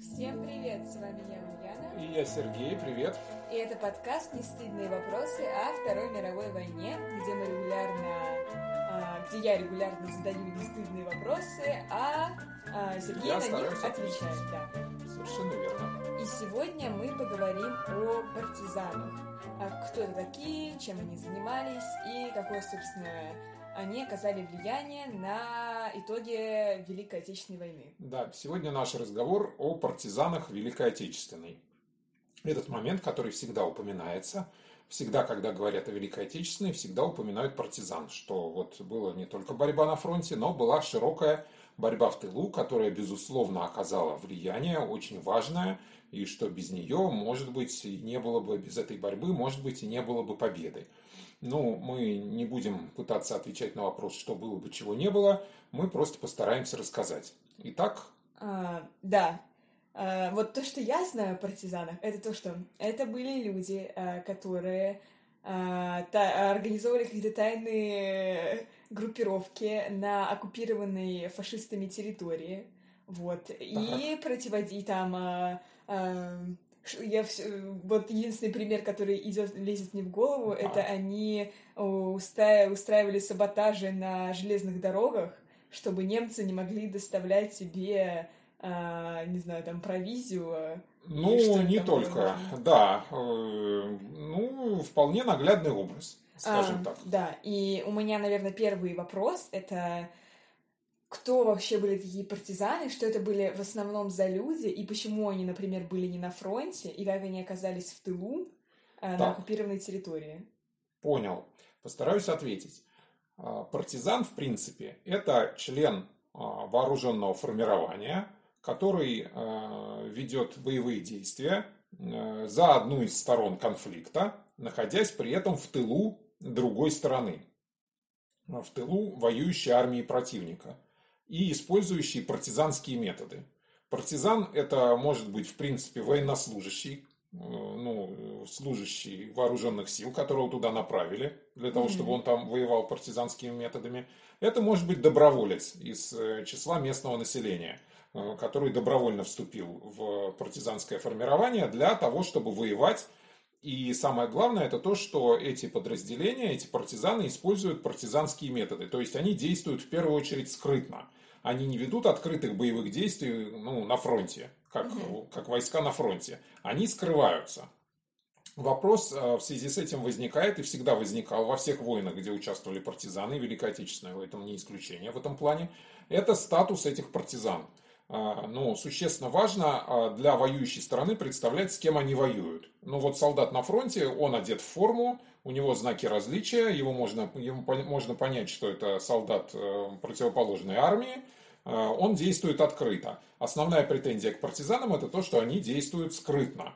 Всем привет! С вами я, Ульяна. И я Сергей, привет. И это подкаст «Нестыдные вопросы» о Второй мировой войне, где мы регулярно, а, где я регулярно задаю нестыдные вопросы, а, а Сергей Я на них отвечает. Да. Совершенно верно. И сегодня мы поговорим о партизанах. А кто это такие, чем они занимались и какое, собственно, они оказали влияние на итоги Великой Отечественной войны. Да, сегодня наш разговор о партизанах Великой Отечественной. Этот момент, который всегда упоминается, всегда, когда говорят о Великой Отечественной, всегда упоминают партизан, что вот была не только борьба на фронте, но была широкая борьба в тылу, которая, безусловно, оказала влияние, очень важное, и что без нее, может быть, не было бы, без этой борьбы, может быть, и не было бы победы. Ну, мы не будем пытаться отвечать на вопрос, что было бы, чего не было, мы просто постараемся рассказать. Итак, А, да. А, вот то, что я знаю о партизанах, это то, что это были люди, а, которые а, та- организовывали какие-то тайные группировки на оккупированной фашистами территории. Вот. И противоди там... а, а, я всё- вот единственный пример, который идет, лезет мне в голову, Да. это они уста- устраивали саботажи на железных дорогах, чтобы немцы не могли доставлять себе, а, не знаю, там, провизию. а, ну, не только, было? да, э, ну, вполне наглядный образ, скажем А, так. Да, и у меня, наверное, первый вопрос — это кто вообще были такие партизаны, что это были в основном за люди, и почему они, например, были не на фронте, и как они оказались в тылу а, на оккупированной территории. Понял. Постараюсь ответить. А, Партизан, в принципе, это член а, вооруженного формирования, который а, ведет боевые действия а, за одну из сторон конфликта, находясь при этом в тылу другой стороны, в тылу воюющей армии противника и использующий партизанские методы. Партизан это может быть, в принципе, военнослужащий, э, ну, служащий вооруженных сил, которого туда направили, для того, чтобы он там воевал партизанскими методами. Это может быть доброволец из э, числа местного населения, э, который добровольно вступил в партизанское формирование для того, чтобы воевать. И самое главное, это то, что эти подразделения, эти партизаны используют партизанские методы. То есть они действуют в первую очередь скрытно. Они не ведут открытых боевых действий ну, на фронте, как, Мгм. как войска на фронте. Они скрываются. Вопрос э, в связи с этим возникает и всегда возникал во всех войнах, где участвовали партизаны, Великая Отечественная в этом не исключение в этом плане. Это статус этих партизан. А, Ну, существенно важно а, для воюющей стороны представлять, с кем они воюют. Ну, вот солдат на фронте, он одет в форму, у него знаки различия, его можно, ему можно понять, что это солдат э, противоположной армии, Э, он действует открыто. Основная претензия к партизанам это то, что они действуют скрытно.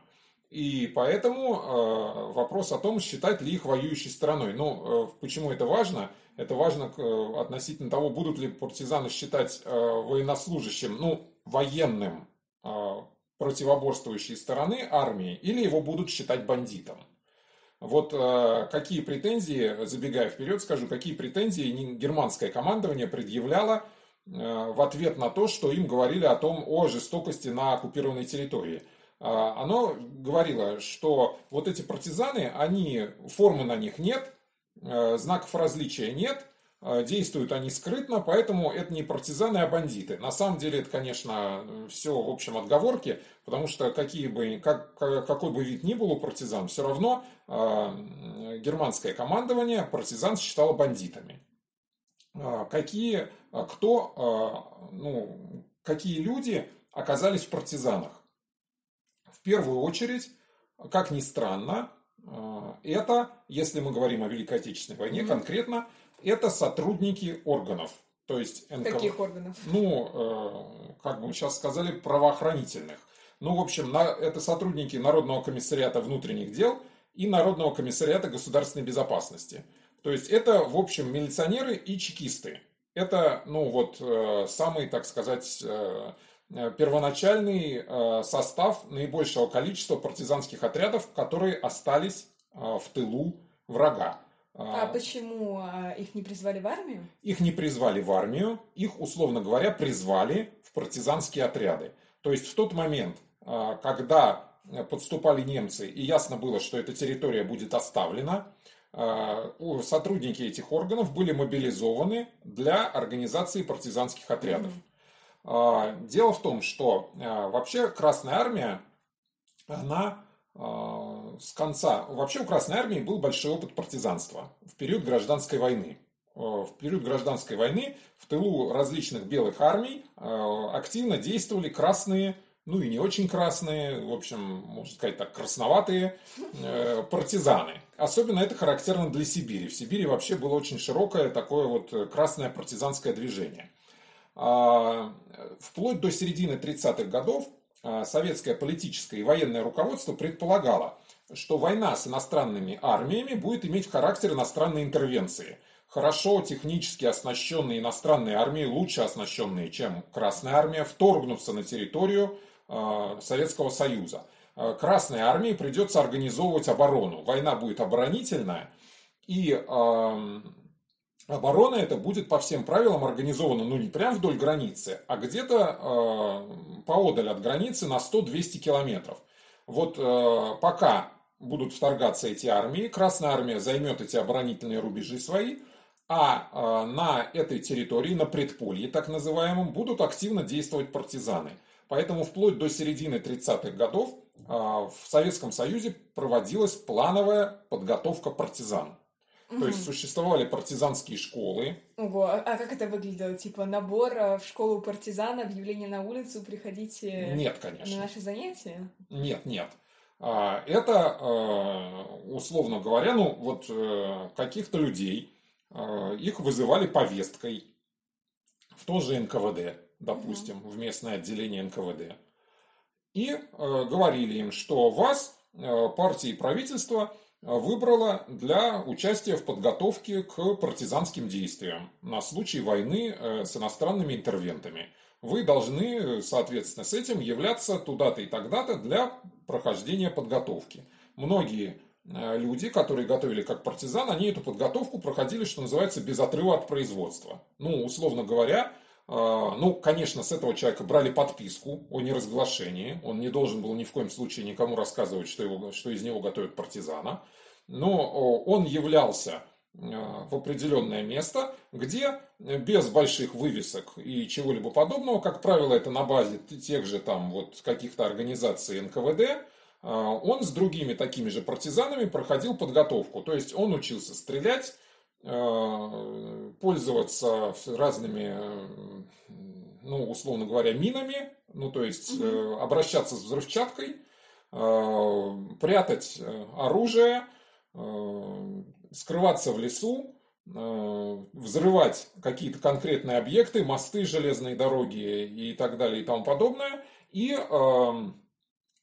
И поэтому э, вопрос о том, считать ли их воюющей стороной. Ну, почему это важно? Это важно э, относительно того, будут ли партизаны считать э, военнослужащим, ну, военным э, противоборствующей стороны армии, или его будут считать бандитом. Вот какие претензии, забегая вперед, скажу, какие претензии германское командование предъявляло в ответ на то, что им говорили о том, о жестокости на оккупированной территории. Оно говорило, что вот эти партизаны, они, формы на них нет, знаков различия нет, э, действуют они скрытно, поэтому это не партизаны, а бандиты. На самом деле это, конечно, все в общем отговорки, потому что какие бы, как, какой бы вид ни был у партизан, все равно э, германское командование партизан считало бандитами. А, Какие, кто, а, ну, какие люди оказались в партизанах? В первую очередь, как ни странно, это, если мы говорим о Великой Отечественной войне Мгм. конкретно, это сотрудники органов. То есть НКВД. Каких органов? Ну, э, как бы мы сейчас сказали, правоохранительных. Ну, в общем, на- это сотрудники Народного комиссариата внутренних дел и Народного комиссариата государственной безопасности. То есть это, в общем, милиционеры и чекисты. Это, ну, вот, э, самый, так сказать, э, первоначальный э, состав наибольшего количества партизанских отрядов, которые остались э, в тылу врага. А почему их не призвали в армию? Их не призвали в армию, их, условно говоря, призвали в партизанские отряды. То есть в тот момент, когда подступали немцы, и ясно было, что эта территория будет оставлена, сотрудники этих органов были мобилизованы для организации партизанских отрядов. Mm-hmm. Дело в том, что вообще Красная Армия, она с конца... Вообще у Красной Армии был большой опыт партизанства в период гражданской войны. В период гражданской войны в тылу различных белых армий активно действовали красные ну и не очень красные, в общем, можно сказать так, красноватые э, партизаны. Особенно это характерно для Сибири. В Сибири вообще было очень широкое такое вот красное партизанское движение. А, вплоть до середины 30-х годов а, советское политическое и военное руководство предполагало, что война с иностранными армиями будет иметь характер иностранной интервенции. Хорошо технически оснащенные иностранные армии, лучше оснащенные, чем Красная армия, вторгнутся на территорию Э, Советского Союза. Красной армии придется организовывать оборону. Война будет оборонительная, и оборона это будет по всем правилам организована, ну не прямо вдоль границы, а где-то э, поодаль от границы на 100-200 километров. Вот пока будут вторгаться эти армии, Красная армия займет эти оборонительные рубежи свои, а на этой территории, на предполье так называемом, будут активно действовать партизаны – Поэтому вплоть до середины 30-х годов а, в Советском Союзе проводилась плановая подготовка партизан. Угу. То есть существовали партизанские школы. Ого, а, а как это выглядело? Типа набор а, в школу партизан, объявление на улицу, приходите нет, конечно. на наши занятия? Нет, нет. Это, условно говоря, ну вот э, каких-то людей, их вызывали повесткой в то же НКВД допустим, в местное отделение НКВД, и э, говорили им, что вас э, партия и правительство э, выбрало для участия в подготовке к партизанским действиям на случай войны э, с иностранными интервентами. Вы должны, соответственно, с этим являться туда-то и тогда-то для прохождения подготовки. Многие э, люди, которые готовили как партизан, они эту подготовку проходили, что называется, без отрыва от производства. Ну, условно говоря, ну, конечно, с этого человека брали подписку о неразглашении. Он не должен был ни в коем случае никому рассказывать, что, его, что из него готовят партизана. Но он являлся а, в определенное место, где без больших вывесок и чего-либо подобного, как правило, это на базе тех же там вот каких-то организаций НКВД, а, он с другими такими же партизанами проходил подготовку. То есть он учился стрелять, пользоваться разными, ну, условно говоря, минами, ну, то есть угу. обращаться с взрывчаткой, э, прятать оружие, скрываться в лесу, взрывать какие-то конкретные объекты, мосты, железные дороги и так далее и тому подобное, и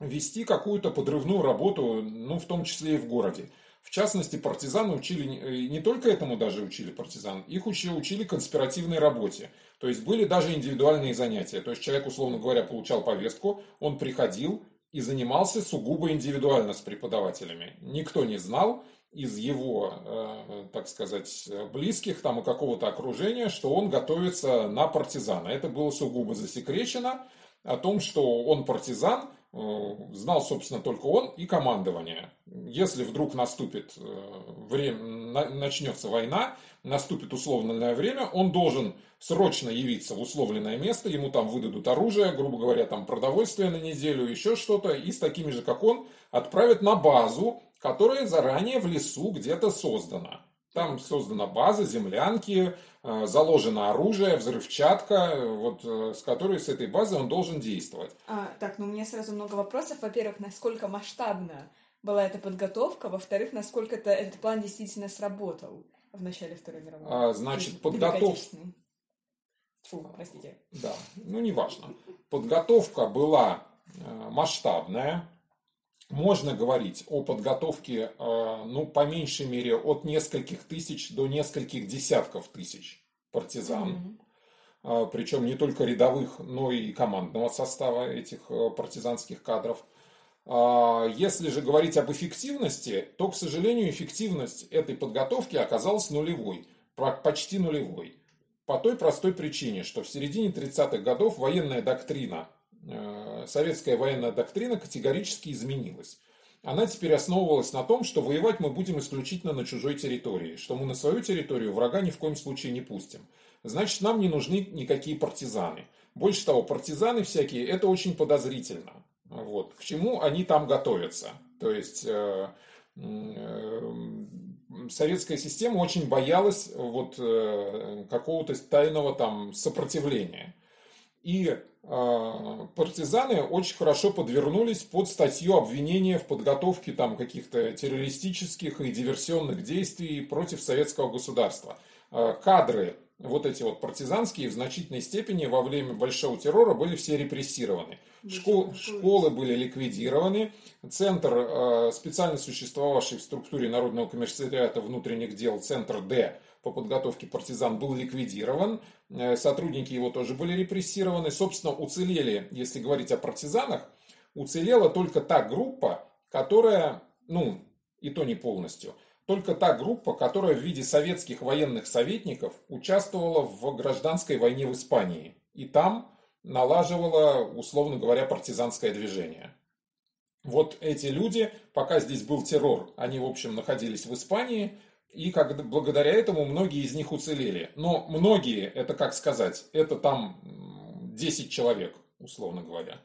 вести какую-то подрывную работу, ну, в том числе и в городе. В частности, партизаны учили, не только этому даже учили партизан, их учили, учили конспиративной работе. То есть были даже индивидуальные занятия. То есть человек, условно говоря, получал повестку, он приходил и занимался сугубо индивидуально с преподавателями. Никто не знал из его, э, так сказать, близких там и какого-то окружения, что он готовится на партизана. Это было сугубо засекречено о том, что он партизан – Э, знал, собственно, только он и командование. Если вдруг наступит э, время, начнется война, наступит условленное время, он должен срочно явиться в условленное место, ему там выдадут оружие, грубо говоря, там продовольствие на неделю, еще что-то, и с такими же, как он, отправят на базу, которая заранее в лесу где-то создана. Там создана база, землянки, э, заложено оружие, взрывчатка, вот э, с которой, с этой базы он должен действовать. А, так, ну у меня сразу много вопросов. Во-первых, насколько масштабна была эта подготовка? Во-вторых, насколько это, этот план действительно сработал в начале Второй мировой? А, значит, подготовка... Фу, простите. Да, ну неважно. Подготовка была э, масштабная, можно говорить о подготовке, э, ну, по меньшей мере, от нескольких тысяч до нескольких десятков тысяч партизан. Mm-hmm. Причем не только рядовых, но и командного состава этих э, партизанских кадров. Если же говорить об эффективности, то, к сожалению, эффективность этой подготовки оказалась нулевой, почти нулевой. По той простой причине, что в середине 30-х годов военная доктрина советская военная доктрина категорически изменилась. Она теперь основывалась на том, что воевать мы будем исключительно на чужой территории, что мы на свою территорию врага ни в коем случае не пустим. Значит, нам не нужны никакие партизаны. Больше того, партизаны всякие, это очень подозрительно. Вот. К чему они там готовятся? То есть э, э, советская система очень боялась вот э, какого-то тайного там сопротивления. И э, партизаны очень хорошо подвернулись под статью обвинения в подготовке там каких-то террористических и диверсионных действий против советского государства. Э, кадры вот эти вот партизанские в значительной степени во время большого террора были все репрессированы. Школ, школы были ликвидированы, центр, э, специально существовавший в структуре Народного комиссариата внутренних дел, центр Д по подготовке партизан был ликвидирован, э, сотрудники его тоже были репрессированы. Собственно, уцелели, если говорить о партизанах, уцелела только та группа, которая, ну, и то не полностью, только та группа, которая в виде советских военных советников участвовала в гражданской войне в Испании. И там налаживала, условно говоря, партизанское движение. Вот эти люди, пока здесь был террор, они, в общем, находились в Испании, и как, благодаря этому многие из них уцелели. Но многие, это как сказать, это там 10 человек, условно говоря.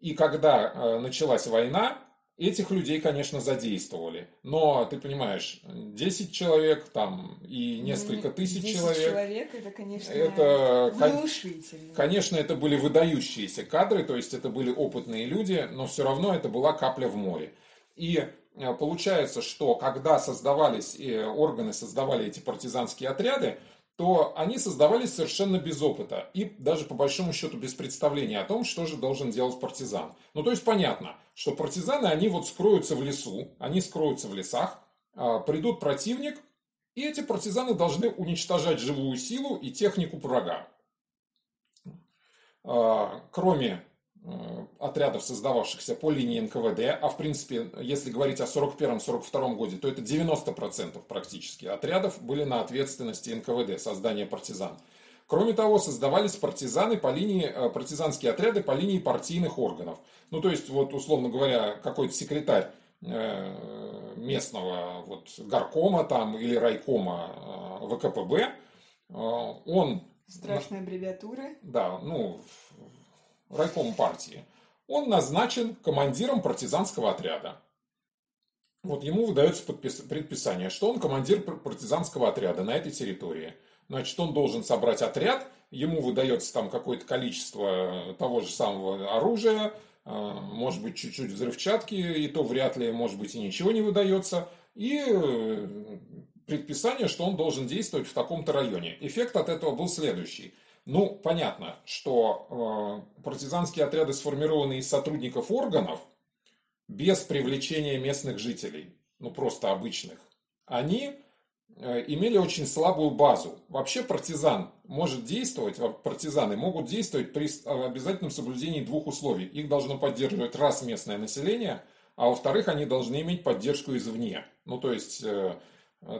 И когда э, началась война, Этих людей, конечно, задействовали. Но, ты понимаешь, 10 человек там и несколько тысяч 10 человек. человек, это, конечно, это, глушительно. Конечно, это были выдающиеся кадры, то есть это были опытные люди, но все равно это была капля в море. И получается, что когда создавались, э, органы создавали эти партизанские отряды, то они создавались совершенно без опыта и даже по большому счету без представления о том, что же должен делать партизан. Ну, то есть понятно, что партизаны, они вот скроются в лесу, они скроются в лесах, а, придут противник, и эти партизаны должны уничтожать живую силу и технику врага. Кроме Э, отрядов, создававшихся по линии НКВД, а в принципе, если говорить о 41-42 годе, то это 90% практически отрядов были на ответственности НКВД, создания партизан. Кроме того, создавались партизаны по линии, э, партизанские отряды по линии партийных органов. Ну, то есть, вот, условно говоря, какой-то секретарь э, местного вот, горкома там или райкома ВКПБ, он... Страшная аббревиатура. Да, ну, райком партии, он назначен командиром партизанского отряда. Вот ему выдается предписание, что он командир партизанского отряда на этой территории. Значит, он должен собрать отряд, ему выдается там какое-то количество того же самого оружия, э, может быть, чуть-чуть взрывчатки, и то вряд ли, может быть, и ничего не выдается. И э, предписание, что он должен действовать в таком-то районе. Эффект от этого был следующий – ну, понятно, что э, партизанские отряды сформированы из сотрудников органов без привлечения местных жителей, ну просто обычных. Они э, имели очень слабую базу. Вообще партизан может действовать, партизаны могут действовать при обязательном соблюдении двух условий. Их должно поддерживать раз местное население, а во-вторых, они должны иметь поддержку извне. Ну, то есть, э,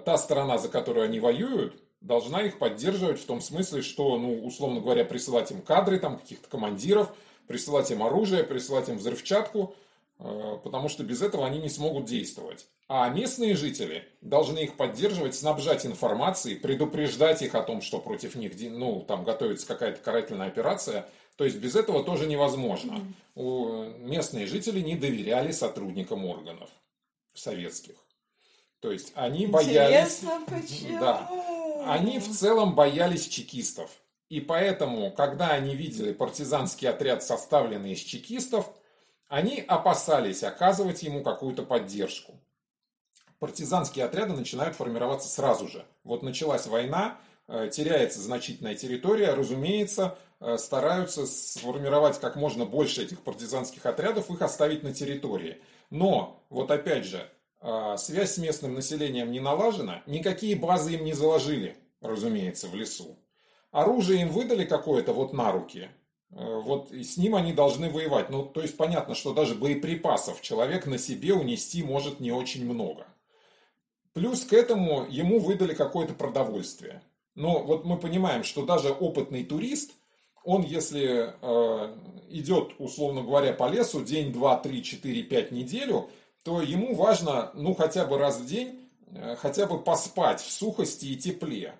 та сторона, за которую они воюют, должна их поддерживать в том смысле, что, ну, условно говоря, присылать им кадры, там, каких-то командиров, присылать им оружие, присылать им взрывчатку, э, потому что без этого они не смогут действовать. А местные жители должны их поддерживать, снабжать информацией, предупреждать их о том, что против них, ну, там готовится какая-то карательная операция. То есть без этого тоже невозможно. Mm-hmm. Местные жители не доверяли сотрудникам органов советских. То есть они боялись... Интересно, почему? Да они в целом боялись чекистов. И поэтому, когда они видели партизанский отряд, составленный из чекистов, они опасались оказывать ему какую-то поддержку. Партизанские отряды начинают формироваться сразу же. Вот началась война, э, теряется значительная территория, разумеется, э, стараются сформировать как можно больше этих партизанских отрядов, их оставить на территории. Но, вот опять же, связь с местным населением не налажена, никакие базы им не заложили, разумеется, в лесу. Оружие им выдали какое-то вот на руки, э, вот с ним они должны воевать. Ну, то есть понятно, что даже боеприпасов человек на себе унести может не очень много. Плюс к этому ему выдали какое-то продовольствие. Но вот мы понимаем, что даже опытный турист, он, если э, идет, условно говоря, по лесу день, два, три, четыре, пять неделю, то ему важно, ну, хотя бы раз в день, э, хотя бы поспать в сухости и тепле.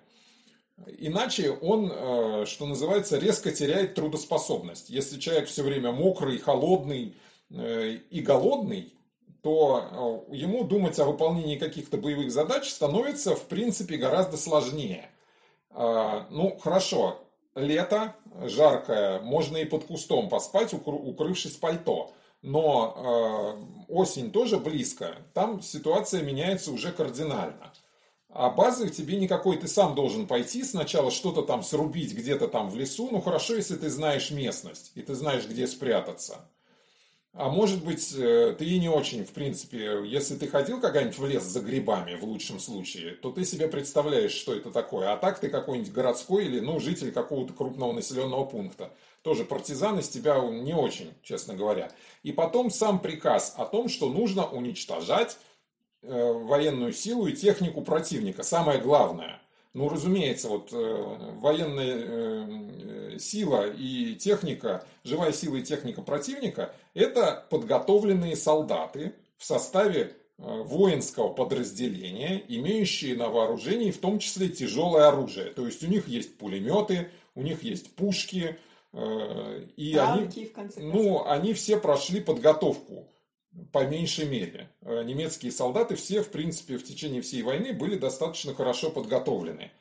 Иначе он, э, что называется, резко теряет трудоспособность. Если человек все время мокрый, холодный э, и голодный, то ему думать о выполнении каких-то боевых задач становится, в принципе, гораздо сложнее. Ну, хорошо, лето, жаркое, можно и под кустом поспать, укрывшись пальто. Но осень тоже близко, там ситуация меняется уже кардинально. А базы тебе никакой, ты сам должен пойти сначала что-то там срубить где-то там в лесу. Ну хорошо, если ты знаешь местность и ты знаешь, где спрятаться. А может быть, э, ты и не очень, в принципе, если ты ходил когда-нибудь в лес за грибами, в лучшем случае, то ты себе представляешь, что это такое. А так ты какой-нибудь городской или, ну, житель какого-то крупного населенного пункта. Тоже партизан из тебя не очень, честно говоря. И потом сам приказ о том, что нужно уничтожать Э, военную силу и технику противника. Самое главное. Ну, разумеется, вот э, военная э, сила и техника, живая сила и техника противника – это подготовленные солдаты в составе воинского подразделения, имеющие на вооружении в том числе тяжелое оружие. То есть у них есть пулеметы, у них есть пушки, и Танки, они, в конце ну, они все прошли подготовку по меньшей мере. Э, немецкие солдаты все, в принципе, в течение всей войны были достаточно хорошо подготовлены.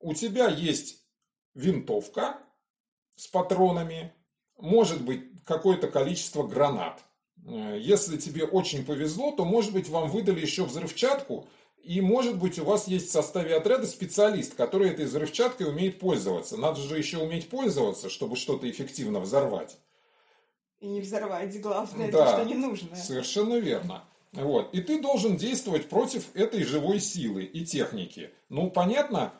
У тебя есть винтовка с патронами, может быть какое-то количество гранат. Э, если тебе очень повезло, то, может быть, вам выдали еще взрывчатку, и, может быть, у вас есть в составе отряда специалист, который этой взрывчаткой умеет пользоваться. Надо же еще уметь пользоваться, чтобы что-то эффективно взорвать. И не взорвать, главное, да, то, что не нужно. Совершенно верно. Вот. И ты должен действовать против этой живой силы и техники. Ну, понятно,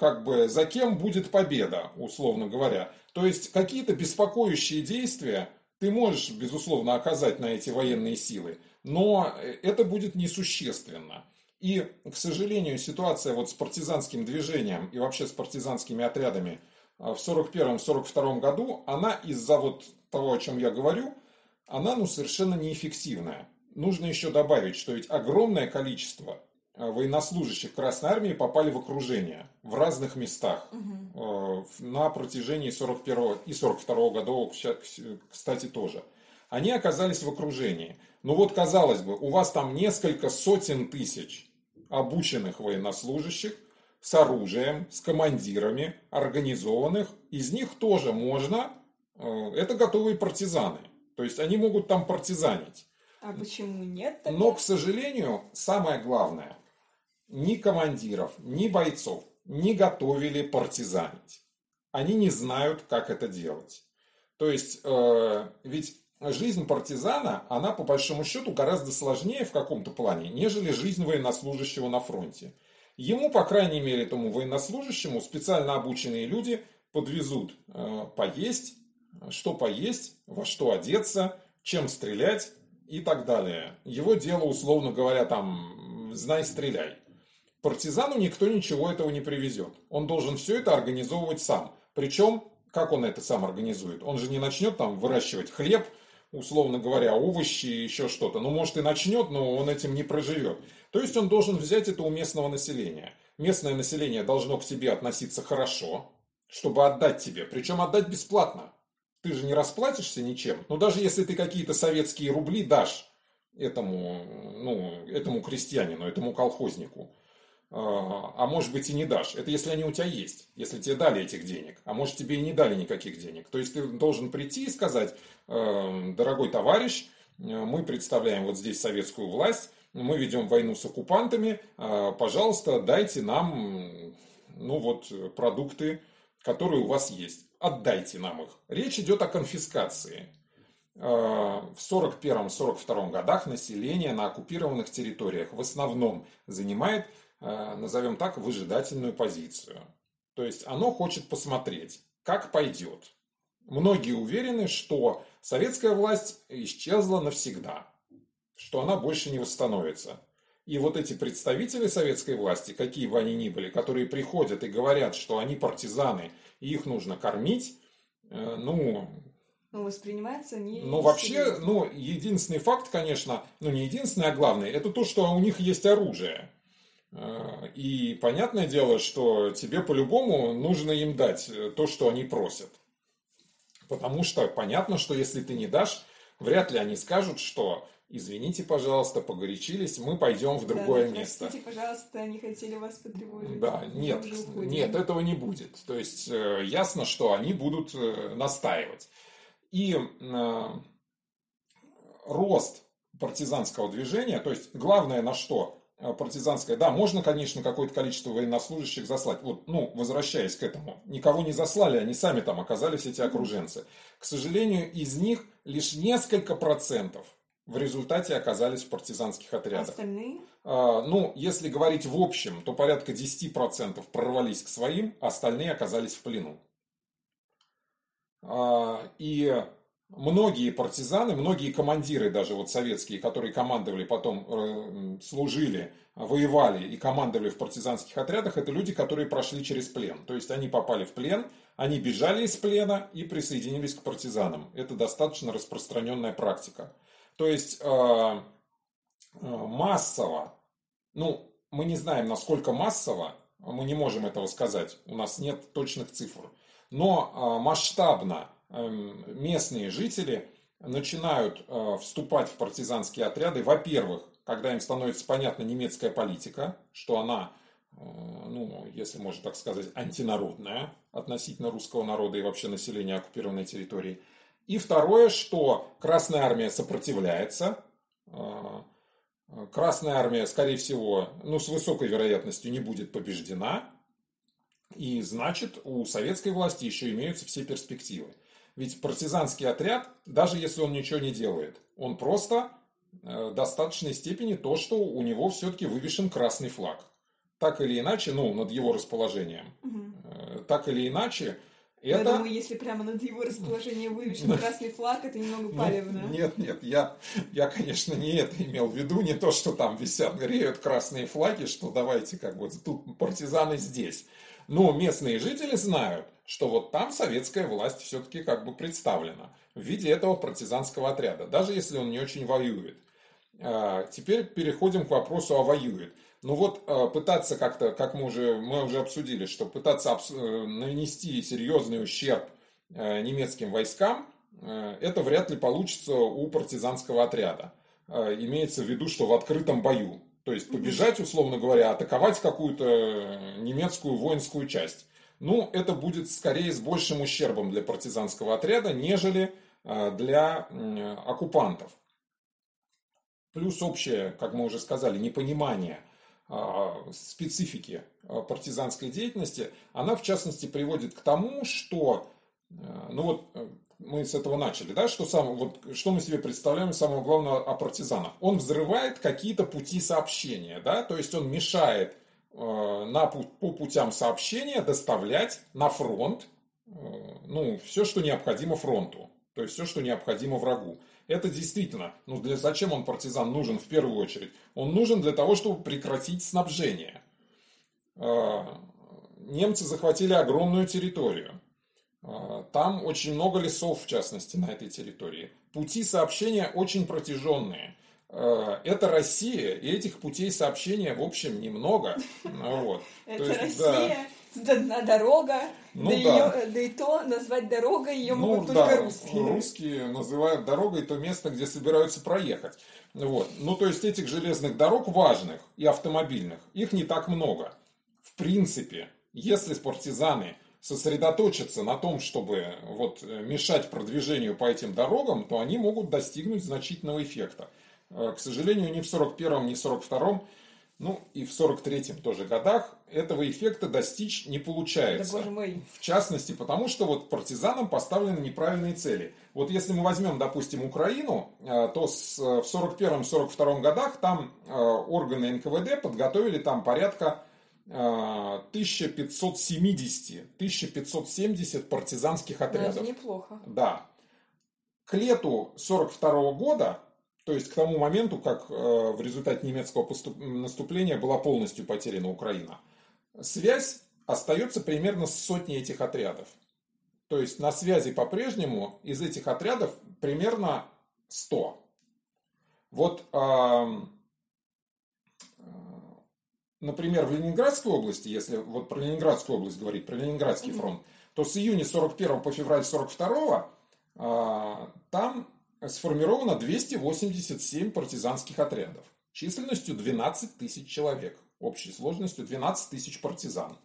как бы за кем будет победа, условно говоря. То есть какие-то беспокоящие действия ты можешь, безусловно, оказать на эти военные силы, но это будет несущественно. И, к сожалению, ситуация вот с партизанским движением и вообще с партизанскими отрядами в 1941-1942 году, она из-за вот того, о чем я говорю, она ну, совершенно неэффективная. Нужно еще добавить, что ведь огромное количество э, военнослужащих Красной Армии попали в окружение в разных местах угу. на протяжении 41 и 42 годов, кстати, тоже. Они оказались в окружении. Ну вот, казалось бы, у вас там несколько сотен тысяч обученных военнослужащих с оружием, с командирами, организованных. Из них тоже можно Э, это готовые партизаны. То есть они могут там партизанить. А почему нет? Тогда? Но, к сожалению, самое главное, ни командиров, ни бойцов не готовили партизанить. Они не знают, как это делать. То есть, э, ведь жизнь партизана, она по большому счету гораздо сложнее в каком-то плане, нежели жизнь военнослужащего на фронте. Ему, по крайней мере, этому военнослужащему специально обученные люди подвезут э, поесть, что поесть, во что одеться, чем стрелять и так далее. Его дело, условно говоря, там, знай, стреляй. Партизану никто ничего этого не привезет. Он должен все это организовывать сам. Причем, как он это сам организует? Он же не начнет там выращивать хлеб, условно говоря, овощи и еще что-то. Ну, может и начнет, но он этим не проживет. То есть он должен взять это у местного населения. Местное население должно к тебе относиться хорошо, чтобы отдать тебе. Причем отдать бесплатно ты же не расплатишься ничем. Но даже если ты какие-то советские рубли дашь этому, ну, этому крестьянину, этому колхознику, а, а может быть и не дашь. Это если они у тебя есть, если тебе дали этих денег. А может тебе и не дали никаких денег. То есть ты должен прийти и сказать, «Э, дорогой товарищ, э, мы представляем вот здесь советскую власть, мы ведем войну с оккупантами, э, пожалуйста, дайте нам ну вот, продукты, которые у вас есть отдайте нам их. Речь идет о конфискации. Э, в 41-42 годах население на оккупированных территориях в основном занимает, назовем так, выжидательную позицию. То есть оно хочет посмотреть, как пойдет. Многие уверены, что советская власть исчезла навсегда, что она больше не восстановится. И вот эти представители советской власти, какие бы они ни были, которые приходят и говорят, что они партизаны, и их нужно кормить, э, ну, ну, воспринимается не... Ну, вообще, ну, единственный факт, конечно, ну, не единственный, а главный, это то, что у них есть оружие. Э, и понятное дело, что тебе по-любому нужно им дать то, что они просят. Потому что понятно, что если ты не дашь, вряд ли они скажут, что извините, пожалуйста, погорячились, мы пойдем в другое да, место. Простите, пожалуйста, они хотели вас потревожить. Да, нет, нет, этого не будет. То есть э, ясно, что они будут э, настаивать. И э, рост партизанского движения, то есть главное на что э, партизанское, да, можно, конечно, какое-то количество военнослужащих заслать. Вот, ну, возвращаясь к этому, никого не заслали, они сами там оказались, эти окруженцы. К сожалению, из них лишь несколько процентов в результате оказались в партизанских отрядах. Остальные? А, ну, если говорить в общем, то порядка 10% прорвались к своим, а остальные оказались в плену. А, и многие партизаны, многие командиры, даже вот советские, которые командовали потом, э, служили, воевали и командовали в партизанских отрядах, это люди, которые прошли через плен. То есть они попали в плен, они бежали из плена и присоединились к партизанам. Это достаточно распространенная практика. То есть э, э, массово, ну, мы не знаем, насколько массово, мы не можем этого сказать, у нас нет точных цифр. Но масштабно местные жители начинают вступать в партизанские отряды, во-первых, когда им становится понятна немецкая политика, что она, ну, если можно так сказать, антинародная относительно русского народа и вообще населения оккупированной территории – и второе, что Красная Армия сопротивляется. А, Красная Армия, скорее всего, ну, с высокой вероятностью не будет побеждена. И значит, у советской власти еще имеются все перспективы. Ведь партизанский отряд, даже если он ничего не делает, он просто э, в достаточной степени то, что у него все-таки вывешен красный флаг. Так или иначе, ну, над его расположением. Угу. Так или иначе, это... Я думаю, если прямо над его расположением вывешен красный флаг, это немного ну, палевно. Нет, нет, я, я, конечно, не это имел в виду, не то, что там висят, греют красные флаги, что давайте как вот тут партизаны здесь. Но местные жители знают, что вот там советская власть все-таки как бы представлена в виде этого партизанского отряда, даже если он не очень воюет. А, теперь переходим к вопросу, а воюет. Ну вот э, пытаться как-то, как мы уже, мы уже обсудили, что пытаться э, нанести серьезный ущерб э, немецким войскам, это вряд ли получится у партизанского отряда. Имеется в виду, что в открытом бою. То есть побежать, условно говоря, атаковать какую-то немецкую воинскую часть. Ну, это будет скорее с большим ущербом для партизанского отряда, нежели для оккупантов. Плюс общее, как мы уже сказали, непонимание – а, специфики а, партизанской деятельности, она в частности приводит к тому, что, ну вот э, мы с этого начали, да, что, сам, вот, что мы себе представляем самого главного о партизанах. Он взрывает какие-то пути сообщения, да, то есть он мешает э, на, по путям сообщения доставлять на фронт э, ну, все, что необходимо фронту, то есть все, что необходимо врагу. Это действительно, ну для, зачем он партизан нужен в первую очередь? Он нужен для того, чтобы прекратить снабжение. А, немцы захватили огромную территорию. Там очень много лесов, в частности, на этой территории. Пути сообщения очень протяженные. А, это Россия, и этих путей сообщения, в общем, немного. Вот. Это Россия, одна дорога, ну, да, да. Ее, да и то назвать дорогой ее ну, могут да, только русские. Русские называют дорогой то место, где собираются проехать. Вот. Ну, то есть этих железных дорог важных и автомобильных, их не так много. В принципе, если партизаны сосредоточатся на том, чтобы вот, мешать продвижению по этим дорогам, то они могут достигнуть значительного эффекта. Э, к сожалению, ни в 41-м, ни в 42-м ну и в 43-м тоже годах этого эффекта достичь не получается. Да, боже мой. В частности, потому что вот партизанам поставлены неправильные цели. Вот если мы возьмем, допустим, Украину, э, то с, э, в 41-42 годах там органы НКВД подготовили там порядка 1570, 1570 партизанских ну, отрядов. это неплохо. Да. К лету 42 года то есть к тому моменту, как э, в результате немецкого наступления была полностью потеряна Украина. Связь остается примерно с сотней этих отрядов. То есть на связи по-прежнему из этих отрядов примерно 100. Вот, например, в Ленинградской области, если вот про Ленинградскую область говорить, про Ленинградский фронт, то с июня 41 по февраль 42 там сформировано 287 партизанских отрядов численностью 12 тысяч человек, общей сложностью 12 тысяч партизан.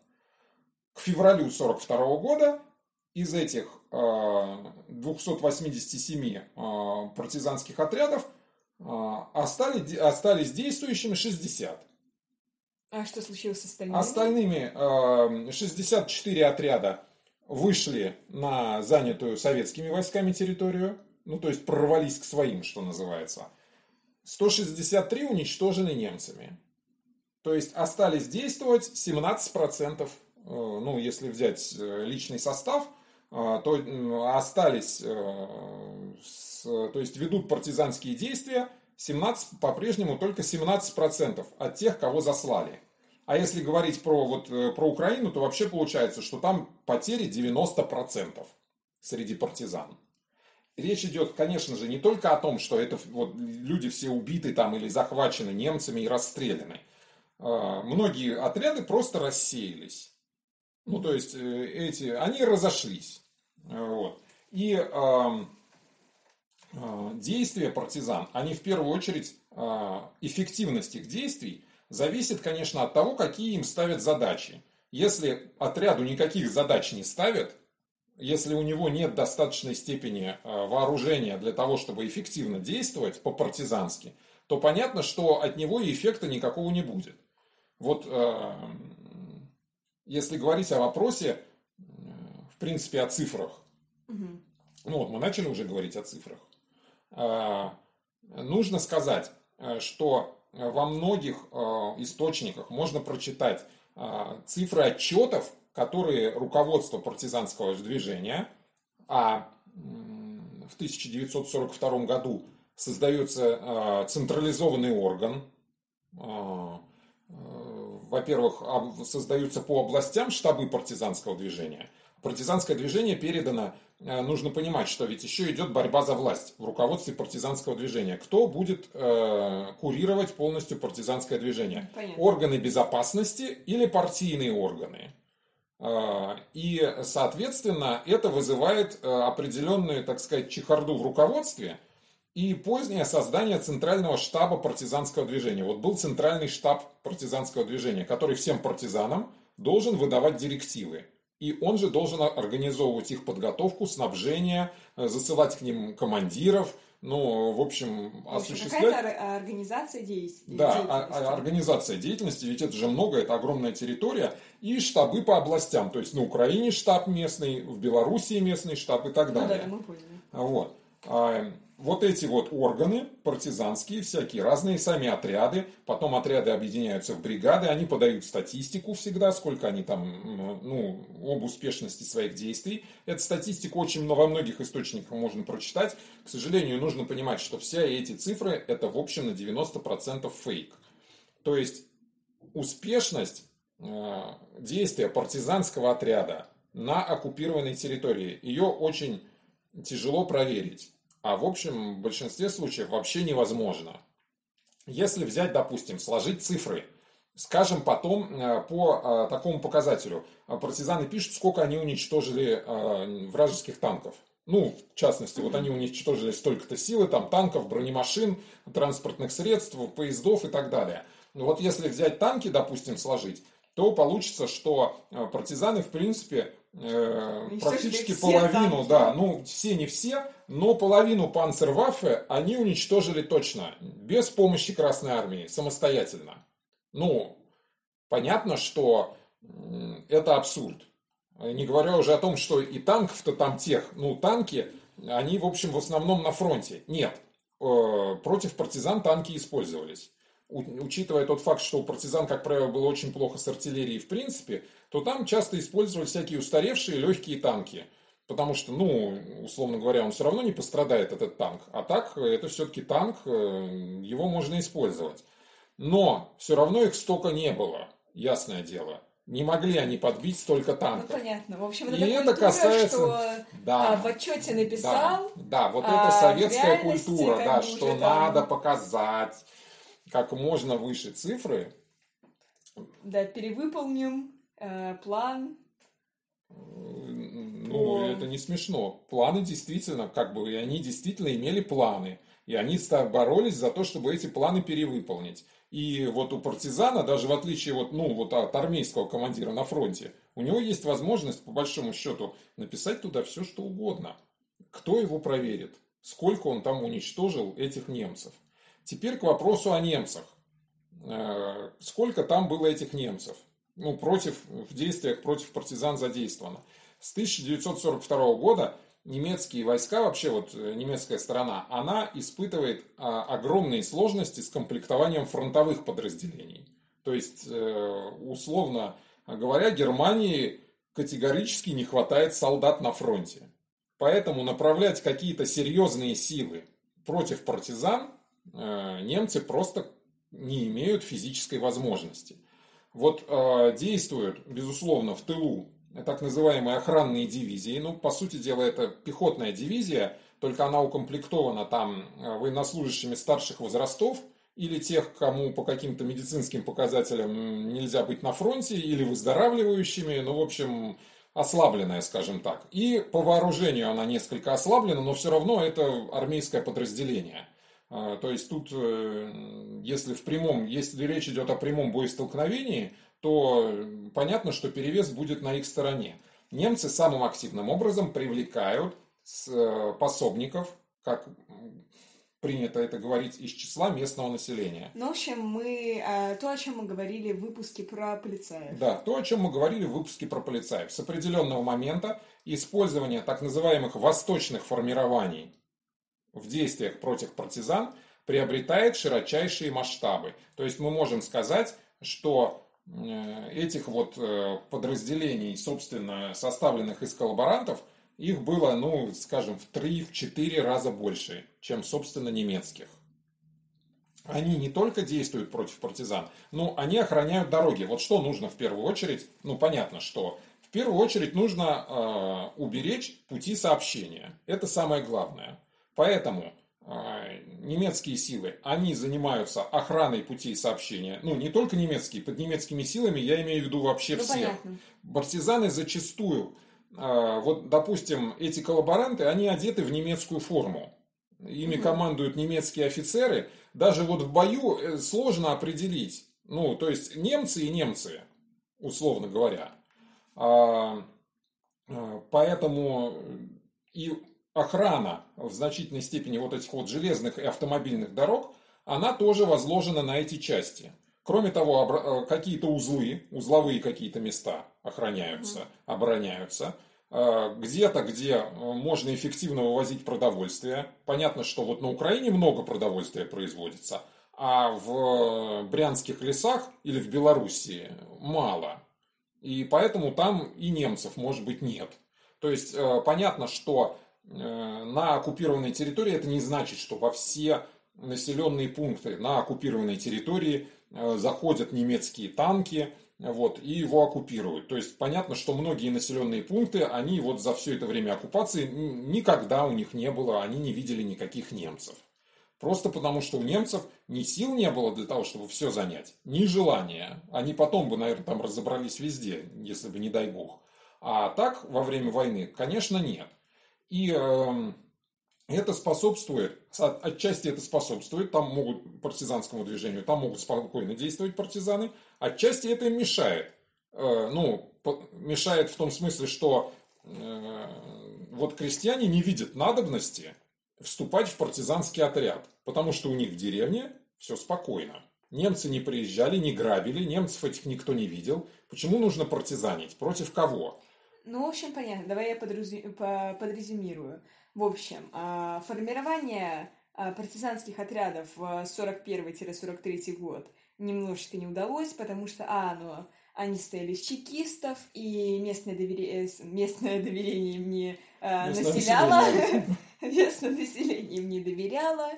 К февралю 42 года из этих 287 э, э, партизанских отрядов э, остались, остались действующими 60. А что случилось с остальными? Остальными 64 отряда вышли на занятую советскими войсками территорию, ну то есть прорвались к своим, что называется. 163 уничтожены немцами. То есть остались действовать 17%, ну если взять личный состав, а, то остались, э, то есть ведут партизанские действия 17, по-прежнему только 17% от тех, кого заслали. А если говорить про, вот, э, про Украину, то вообще получается, что там потери 90% среди партизан. Речь идет, конечно же, не только о том, что это вот, люди все убиты там или захвачены немцами и расстреляны. А, многие отряды просто рассеялись. Ну, то есть, э, эти, они разошлись. Вот. И э, э, действия партизан, они в первую очередь, э, эффективность их действий зависит, конечно, от того, какие им ставят задачи. Если отряду никаких задач не ставят, если у него нет достаточной степени вооружения для того, чтобы эффективно действовать по-партизански, то понятно, что от него и эффекта никакого не будет. Вот если говорить о вопросе, в принципе, о цифрах. Угу. Ну вот, мы начали уже говорить о цифрах. Нужно сказать, э, что во многих э, источниках можно прочитать цифры отчетов, которые руководство партизанского движения, а в 1942 году создается а, централизованный орган, э, во-первых, создаются по областям штабы партизанского движения. Партизанское движение передано, нужно понимать, что ведь еще идет борьба за власть в руководстве партизанского движения. Кто будет э, курировать полностью партизанское движение? Понятно. Органы безопасности или партийные органы? Э, и, соответственно, это вызывает э, определенную, так сказать, чехарду в руководстве – и позднее создание центрального штаба партизанского движения. Вот был центральный штаб партизанского движения, который всем партизанам должен выдавать директивы. И он же должен организовывать их подготовку, снабжение, э, засылать к ним командиров, ну, в общем, осуществлять... Какая-то организация действий. Да, а, а, организация деятельности, ведь это же много, это огромная территория. И штабы по областям, то есть на Украине штаб местный, в Белоруссии местный штаб и так далее. Ну, да, мы поняли. Вот. Вот эти вот органы партизанские, всякие разные, сами отряды, потом отряды объединяются в бригады, они подают статистику всегда, сколько они там, ну, об успешности своих действий. Эту статистику очень во многих источниках можно прочитать. К сожалению, нужно понимать, что все эти цифры это в общем на 90% фейк. То есть успешность э, действия партизанского отряда на оккупированной территории, ее очень тяжело проверить а в общем в большинстве случаев вообще невозможно. Если взять, допустим, сложить цифры, скажем потом э, по э, такому показателю, э, партизаны пишут, сколько они уничтожили вражеских танков. Ну, в частности, вот они уничтожили столько-то силы, там, танков, бронемашин, транспортных средств, поездов и так далее. Ну, вот если взять танки, допустим, сложить, то получится, что партизаны, в принципе, э, практически половину, танки. да, ну, все не все, но половину панцерваффе они уничтожили точно, без помощи Красной Армии, самостоятельно. Ну, понятно, что это абсурд. Не говоря уже о том, что и танков-то там тех, ну, танки, они, в общем, в основном на фронте. Нет, э, против партизан танки использовались. Учитывая тот факт, что у партизан, как правило, было очень плохо с артиллерией в принципе, то там часто использовали всякие устаревшие легкие танки – Потому что, ну, условно говоря, он все равно не пострадает, этот танк. А так, это все-таки танк, э, его можно использовать. Но все равно их столько не было, ясное дело. Не могли они подбить столько танков. Ну, понятно. В общем, это И это культура, касается- что Да. а, в отчете написал, Да, да, вот а это советская культура, да, что надо показать как можно выше цифры. да, перевыполним э, план. Ну, О. это не смешно. Планы действительно, как бы, и они действительно имели планы. И они ста- боролись за то, чтобы эти планы перевыполнить. И вот у партизана, даже в отличие вот, ну, вот от армейского командира на фронте, у него есть возможность, по большому счету, написать туда все, что угодно. Кто его проверит? Сколько он там уничтожил этих немцев? Теперь к вопросу о немцах. Э, Сколько там было этих немцев? Ну, против, в действиях против партизан задействовано. С 1942 года немецкие войска, вообще вот э, немецкая сторона, она испытывает а, огромные сложности с комплектованием фронтовых подразделений. То есть, э, условно говоря, Германии категорически не хватает солдат на фронте. Поэтому направлять какие-то серьезные силы против партизан немцы просто не имеют физической возможности. Вот э, действуют, безусловно, в тылу так называемые охранные дивизии. Ну, по сути дела, это пехотная дивизия, только она укомплектована там э, военнослужащими старших возрастов или тех, кому по каким-то медицинским показателям нельзя быть на фронте, или выздоравливающими, ну, в общем, ослабленная, скажем так. И по вооружению она несколько ослаблена, но все равно это армейское подразделение. А, То есть тут, э, если в прямом, если речь идет о прямом боестолкновении, то понятно, что перевес будет на их стороне. Немцы самым активным образом привлекают э, пособников, как принято это говорить, из числа местного населения. Ну, в общем, мы э, то, о чем мы говорили в выпуске про полицаев. Да, то, о чем мы говорили в выпуске про полицаев. С определенного момента использование так называемых восточных формирований в действиях против партизан приобретает широчайшие масштабы. То есть мы можем сказать, что э, этих вот э, подразделений, собственно, составленных из коллаборантов, их было, ну, скажем, в 3-4 раза больше, чем, собственно, немецких. Они не только действуют против партизан, но они охраняют дороги. Вот что нужно в первую очередь? Ну, понятно, что в первую очередь нужно э, уберечь пути сообщения. Это самое главное. Поэтому э, немецкие силы, они занимаются охраной путей сообщения. Ну, не только немецкие, под немецкими силами я имею в виду вообще Ну, всех. понятно. Партизаны зачастую, э, вот, допустим, эти коллаборанты, они одеты в немецкую форму. Ими Мгм. командуют немецкие офицеры. Даже вот в бою э, сложно определить. Ну, то есть немцы и немцы, условно говоря. А, а, Поэтому и охрана в значительной степени вот этих вот железных и автомобильных дорог, она тоже возложена на эти части. Кроме того, э, какие-то узлы, узловые какие-то места охраняются, обороняются. Э, Где-то, где э, можно эффективно вывозить продовольствие. Понятно, что вот на Украине много продовольствия производится, а в брянских лесах или в Белоруссии мало. И поэтому там и немцев, может быть, нет. То есть понятно, что на оккупированной территории это не значит, что во все населенные пункты на оккупированной территории э, заходят немецкие танки вот, и его оккупируют. То есть понятно, что многие населенные пункты, они вот за все это время оккупации никогда у них не было, они не видели никаких немцев. Просто потому, что у немцев ни сил не было для того, чтобы все занять, ни желания. Они потом бы, наверное, там разобрались везде, если бы не дай бог. А так, во время войны, конечно, нет. И эм, это способствует, от- отчасти это способствует, там могут партизанскому движению, там могут спокойно действовать партизаны, отчасти это им мешает. Э, ну, мешает в том смысле, что э, вот крестьяне не видят надобности вступать в партизанский отряд, потому что у них в деревне все спокойно. Немцы не приезжали, не грабили, немцев этих никто не видел. Почему нужно партизанить? Против кого? Ну, в общем, понятно. Давай я подразу- по- подрезюмирую. В общем, а, формирование а, партизанских отрядов в 41-43 год немножечко не удалось, потому что, а, ну, они стояли с чекистов, и местное, довере- э, местное доверение им не а, населяло, местное население им не доверяло,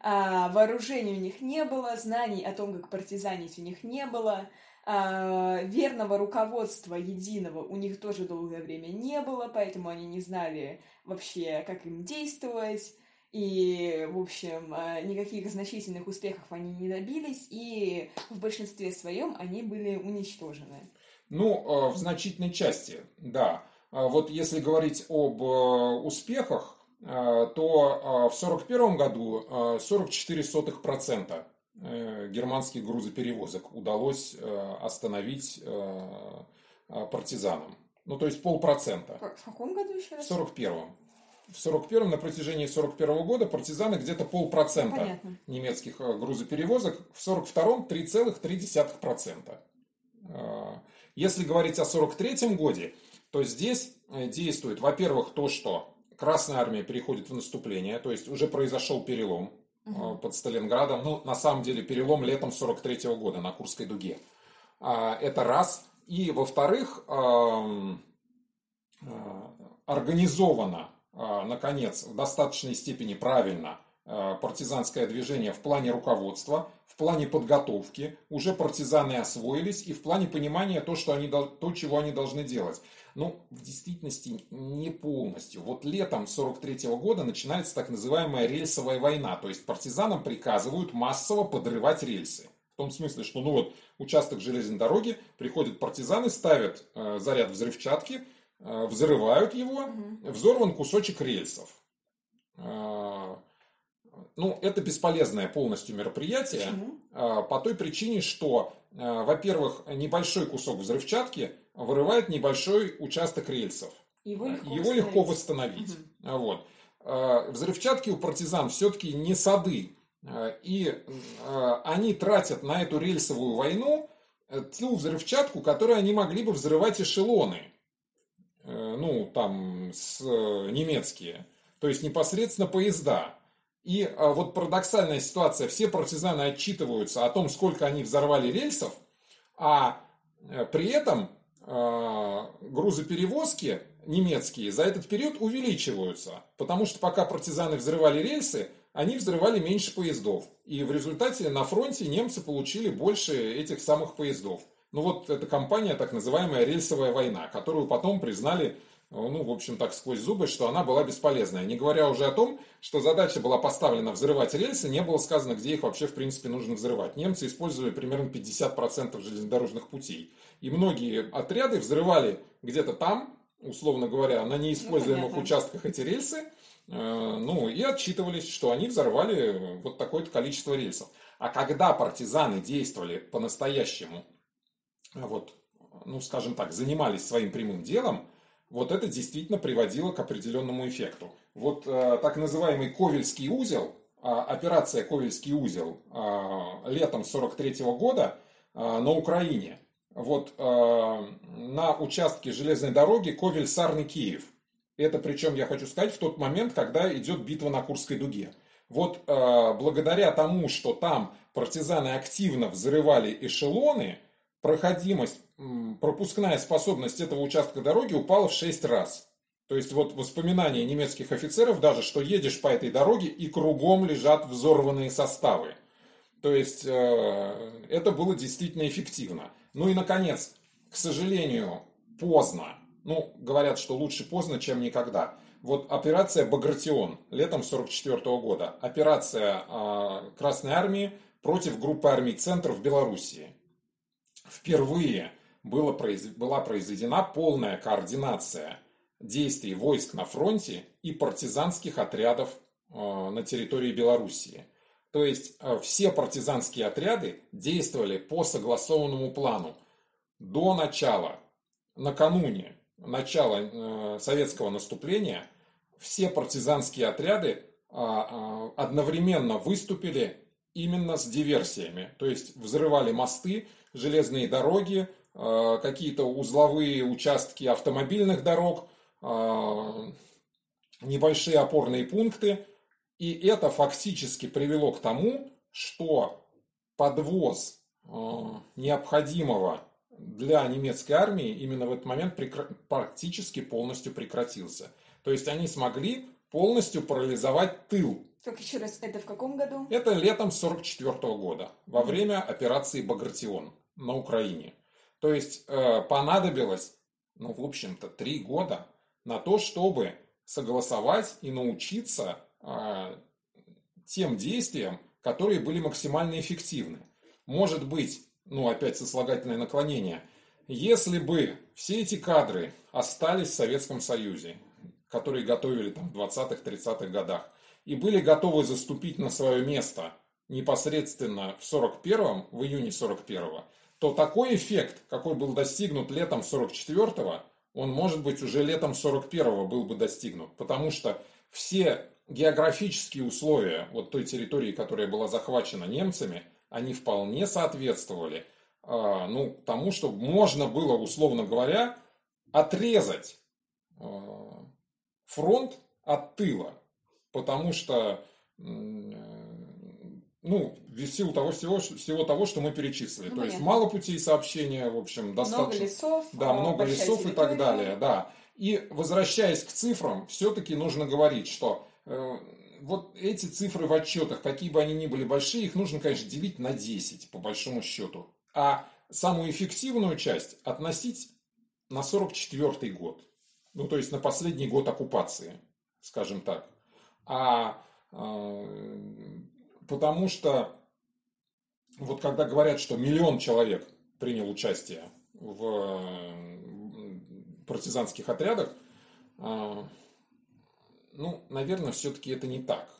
а, вооружений у них не было, знаний о том, как партизанить у них не было, а, верного руководства единого у них тоже долгое время не было, поэтому они не знали вообще, как им действовать. И, в общем, а, никаких значительных успехов они не добились, и в большинстве своем они были уничтожены. Ну, а, в значительной части, да. Вот если говорить об успехах, то в 1941 году 44% Э, германских грузоперевозок удалось э, остановить э, партизанам. Ну, то есть полпроцента. В каком году еще раз? В 41-м. В 41-м, на протяжении 41-го года партизаны где-то полпроцента ну, немецких грузоперевозок, в 42-м 3,3%. Если говорить о 43-м годе, то здесь действует, во-первых, то, что Красная Армия переходит в наступление, то есть уже произошел перелом, угу. под Сталинградом. Ну, на самом деле, перелом летом 43 -го года на Курской дуге. А, это раз. И, во-вторых, организовано, наконец, в достаточной степени правильно партизанское движение в плане руководства, в плане подготовки. Уже партизаны освоились и в плане понимания то, что они, то чего они должны делать. Ну, в действительности не полностью. Вот летом 43 года начинается так называемая рельсовая война. То есть партизанам приказывают массово подрывать рельсы. В том смысле, что ну вот участок железной дороги, приходят партизаны, ставят э, заряд взрывчатки, э, взрывают его, угу. взорван кусочек рельсов. Э, ну, это бесполезное полностью мероприятие Почему? Э, по той причине, что, во-первых, небольшой кусок взрывчатки вырывает небольшой участок рельсов. Его легко Его восстановить. Легко восстановить. Угу. Вот. А, взрывчатки у партизан все-таки не сады. И они тратят на эту рельсовую войну э, ту взрывчатку, которую они могли бы взрывать эшелоны. Э, ну, там, с, э, немецкие. То есть непосредственно поезда. И вот парадоксальная ситуация. Все партизаны отчитываются о том, сколько они взорвали рельсов, а при этом а, грузоперевозки немецкие за этот период увеличиваются, потому что пока партизаны взрывали рельсы, они взрывали меньше поездов. И в результате на фронте немцы получили больше этих самых поездов. Ну вот эта кампания, так называемая рельсовая война, которую потом признали ну, в общем, так сквозь зубы, что она была бесполезная. Не говоря уже о том, что задача была поставлена взрывать рельсы, не было сказано, где их вообще, в принципе, нужно взрывать. Немцы использовали примерно 50% железнодорожных путей. И многие отряды взрывали где-то там, условно говоря, на неиспользуемых ну, участках эти рельсы, э, ну, и отчитывались, что они взорвали вот такое-то количество рельсов. А когда партизаны действовали по-настоящему, вот, ну, скажем так, занимались своим прямым делом, вот это действительно приводило к определенному эффекту. Вот э, так называемый Ковельский узел, э, операция Ковельский узел э, летом 43 -го года э, на Украине, вот э, на участке железной дороги Ковель-Сарный-Киев. Это причем, я хочу сказать, в тот момент, когда идет битва на Курской дуге. Вот э, благодаря тому, что там партизаны активно взрывали эшелоны, проходимость пропускная способность этого участка дороги упала в 6 раз. То есть вот воспоминания немецких офицеров даже, что едешь по этой дороге и кругом лежат взорванные составы. То есть э, это было действительно эффективно. Ну и наконец, к сожалению, поздно. Ну, говорят, что лучше поздно, чем никогда. Вот операция «Багратион» летом 1944 года. Операция э, Красной Армии против группы армий «Центр» в Белоруссии. Впервые было, была произведена полная координация действий войск на фронте и партизанских отрядов э, на территории Белоруссии. То есть э, все партизанские отряды действовали по согласованному плану. До начала, накануне начала э, советского наступления, все партизанские отряды одновременно выступили именно с диверсиями. То есть взрывали мосты, железные дороги, Э, какие-то узловые участки автомобильных дорог, э, небольшие опорные пункты. И это фактически привело к тому, что подвоз э, необходимого для немецкой армии именно в этот момент практически полностью прекратился. То есть они смогли полностью парализовать тыл. Только еще раз, это в каком году? Это летом 44 года, во время операции «Багратион». На Украине. То есть э, понадобилось, ну, в общем-то, три года на то, чтобы согласовать и научиться э, тем действиям, которые были максимально эффективны. Может быть, ну, опять сослагательное наклонение, если бы все эти кадры остались в Советском Союзе, которые готовили там в 20-30-х годах, и были готовы заступить на свое место непосредственно в 41-м, в июне 41-го, то такой эффект, какой был достигнут летом 44-го, он, может быть, уже летом 41-го был бы достигнут. Потому что все географические условия вот той территории, которая была захвачена немцами, они вполне соответствовали э, ну, тому, что можно было, условно говоря, отрезать э, фронт от тыла. Потому что ну, в силу того всего, всего того, что мы перечислили. Ну, То есть мало путей сообщения, в общем, достаточно. Много лесов. Да, много лесов территория. и так далее, да. И возвращаясь к цифрам, все-таки нужно говорить, что э, вот эти цифры в отчетах, какие бы они ни были большие, их нужно, конечно, делить на 10, по большому счету. А самую эффективную часть относить на 44 год. Ну, то есть на последний год оккупации, скажем так. А э, потому что вот когда говорят, что миллион человек принял участие в партизанских отрядах, а, ну, наверное, все-таки это не так.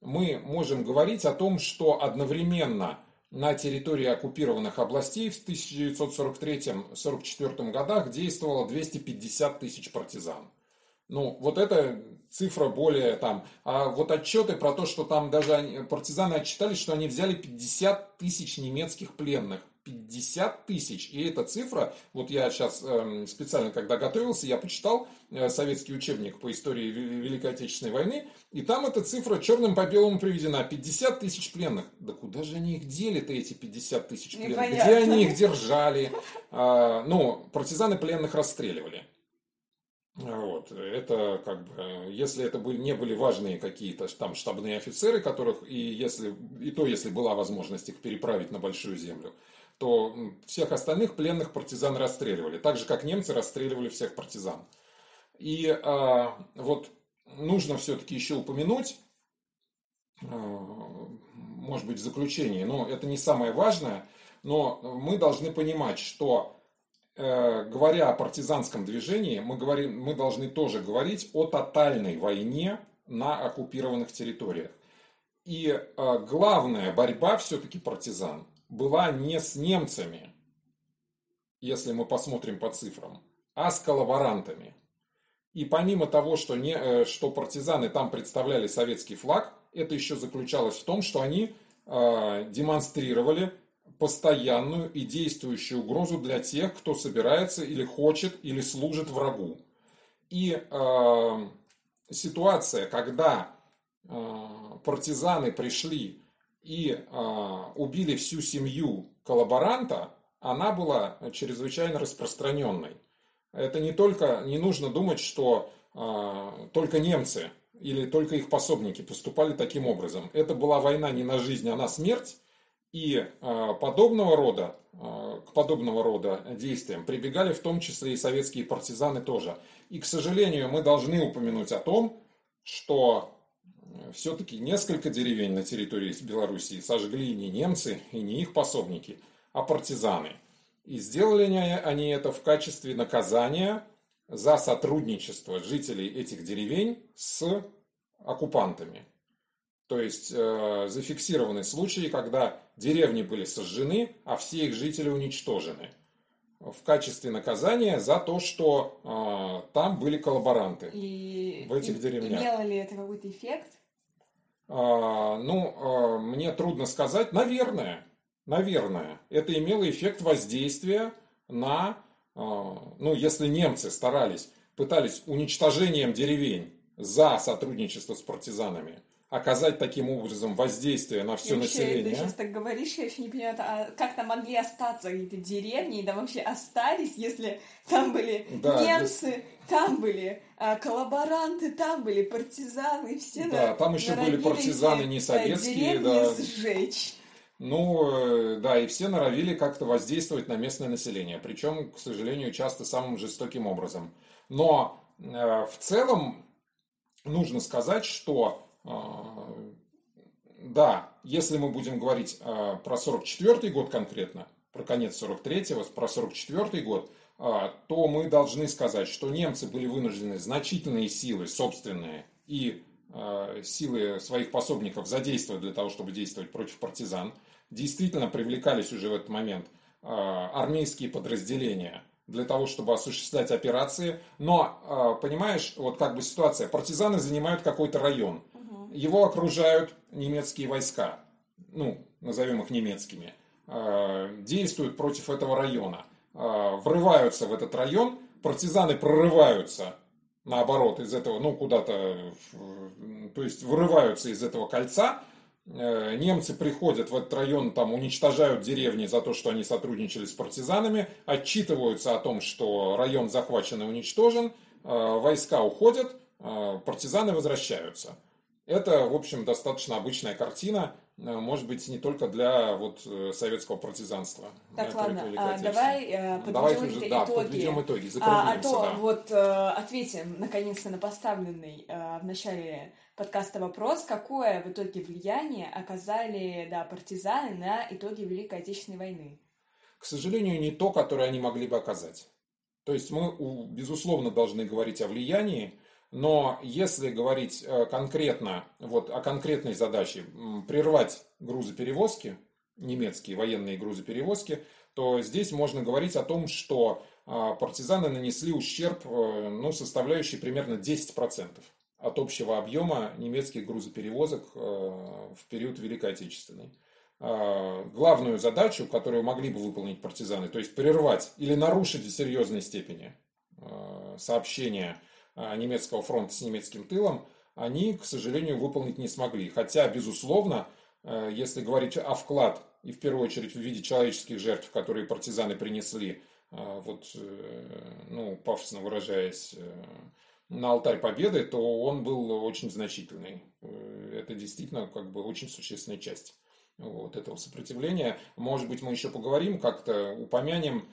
Мы можем говорить о том, что одновременно на территории оккупированных областей в 1943-1944 годах действовало 250 тысяч партизан. Ну, вот это цифра более там. А вот отчеты про то, что там даже они, партизаны отчитались, что они взяли 50 тысяч немецких пленных. 50 тысяч. И эта цифра, вот я сейчас э, специально, когда готовился, я почитал э, советский учебник по истории Великой Отечественной войны, и там эта цифра черным по белому приведена. 50 тысяч пленных. Да куда же они их дели-то, эти 50 тысяч пленных? Непонятно. Где они их держали? А, ну, партизаны пленных расстреливали. Вот. Это как бы, если это были, не были важные какие-то там штабные офицеры, которых, и, если, и то, если была возможность их переправить на Большую Землю, то всех остальных пленных партизан расстреливали, так же, как немцы расстреливали всех партизан. И а, вот нужно все-таки еще упомянуть, а, может быть, в заключении, но это не самое важное, но мы должны понимать, что говоря о партизанском движении, мы, говорим, мы должны тоже говорить о тотальной войне на оккупированных территориях. И э, главная борьба все-таки партизан была не с немцами, если мы посмотрим по цифрам, а с коллаборантами. И помимо того, что, не, э, что партизаны там представляли советский флаг, это еще заключалось в том, что они э, демонстрировали постоянную и действующую угрозу для тех, кто собирается или хочет или служит врагу. И э, ситуация, когда э, партизаны пришли и э, убили всю семью коллаборанта, она была чрезвычайно распространенной. Это не только, не нужно думать, что э, только немцы или только их пособники поступали таким образом. Это была война не на жизнь, а на смерть. И а, подобного рода, а, к подобного рода действиям прибегали в том числе и советские партизаны тоже. И, к сожалению, мы должны упомянуть о том, что все-таки несколько деревень на территории Белоруссии сожгли не немцы и не их пособники, а партизаны. И сделали они это в качестве наказания за сотрудничество жителей этих деревень с оккупантами. То есть э, зафиксированы случаи, когда деревни были сожжены, а все их жители уничтожены в качестве наказания за то, что э, там были коллаборанты и, в этих и, деревнях. Имело ли это какой-то эффект? А, ну, а, мне трудно сказать. Наверное, наверное, это имело эффект воздействия на, а, ну, если немцы старались, пытались уничтожением деревень за сотрудничество с партизанами, оказать таким образом воздействие на все вообще, население. Ты сейчас так говоришь, я еще не понимаю, а как там могли остаться эти деревни, да вообще остались, если там были да, немцы, если... там были а, коллаборанты, там были партизаны, все Да, на, там еще были партизаны не советские, да. сжечь. Ну, да, и все норовили как-то воздействовать на местное население, причем, к сожалению, часто самым жестоким образом. Но в целом нужно сказать, что да, если мы будем говорить про 44 год конкретно, про конец 43-го, про 44 год, а, то мы должны сказать, что немцы были вынуждены значительные силы собственные и а, силы своих пособников задействовать для того, чтобы действовать против партизан. Действительно привлекались уже в этот момент а, армейские подразделения для того, чтобы осуществлять операции. Но, понимаешь, вот как бы ситуация, партизаны занимают какой-то район, его окружают немецкие войска, ну, назовем их немецкими – Э, действуют против этого района, э, врываются в этот район, партизаны прорываются наоборот из этого, ну куда-то, то есть вырываются из этого кольца, э, немцы приходят в этот район, там уничтожают деревни за то, что они сотрудничали с партизанами, отчитываются о том, что район захвачен и уничтожен, войска уходят, партизаны возвращаются. Это, в общем, достаточно обычная картина, Э, может быть, не только для вот э, советского партизанства. Так, ладно, а, давай э, подведем Давайте уже, да, итоги. подведем итоги, а, а то да. вот э, ответим, наконец-то, на поставленный э, в начале подкаста вопрос, какое в итоге влияние оказали, да, партизаны на итоги Великой Отечественной войны? К сожалению, не то, которое они могли бы оказать. То есть мы, безусловно, должны говорить о влиянии, но если говорить э, конкретно вот о конкретной задаче прервать грузоперевозки, немецкие военные грузоперевозки, то здесь можно говорить о том, что а, партизаны нанесли ущерб, э, ну, составляющий примерно 10% от общего объема немецких грузоперевозок э, в период Великой Отечественной. А, главную задачу, которую могли бы выполнить партизаны, то есть прервать или нарушить в серьезной степени сообщения а, немецкого фронта с немецким тылом, они, к сожалению, выполнить не смогли. Хотя, безусловно, э, если говорить о вклад, и в первую очередь в виде человеческих жертв, которые партизаны принесли, э, вот, э, ну, пафосно выражаясь, на алтарь победы, то он был очень значительный. Это действительно как бы очень существенная часть вот этого сопротивления. Может быть, мы еще поговорим, как-то упомянем,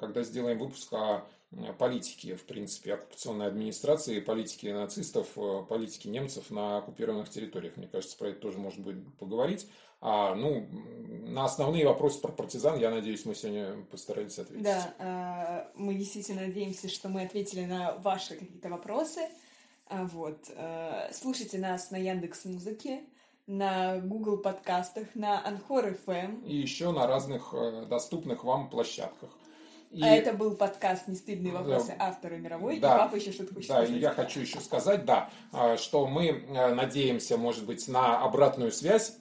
когда сделаем выпуск о Э, политики, в принципе, оккупационной администрации, политики нацистов, э, политики немцев на оккупированных территориях. Мне кажется, про это тоже можно будет поговорить. А, ну, на основные вопросы про партизан, я надеюсь, мы сегодня постарались ответить. Да, э, мы действительно надеемся, что мы ответили на ваши какие-то вопросы. А, вот. Слушайте нас на Яндекс Музыке, на Google подкастах, на Анхор FM. И еще на разных доступных вам площадках. И... А это был подкаст «Нестыдные вопросы» автора мировой, да. и папа еще что-то хочет Да, и я хочу еще сказать, да, а, что мы э, надеемся, может быть, на обратную связь.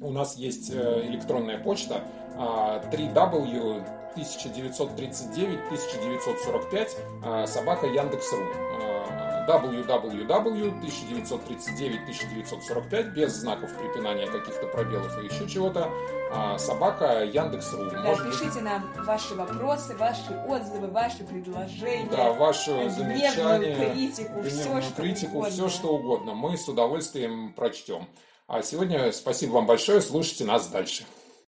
У нас есть э, электронная почта 3w 1939 1945 собака Яндекс.ру www.1939-1945 без знаков препинания каких-то пробелов и еще чего-то. А, собака Яндекс.ру. Да, Может пишите быть... нам ваши вопросы, ваши отзывы, ваши предложения. Да, ваши замечания. критику, все, что критику, угодно. все что угодно. Мы с удовольствием прочтем. А сегодня спасибо вам большое. Слушайте нас дальше.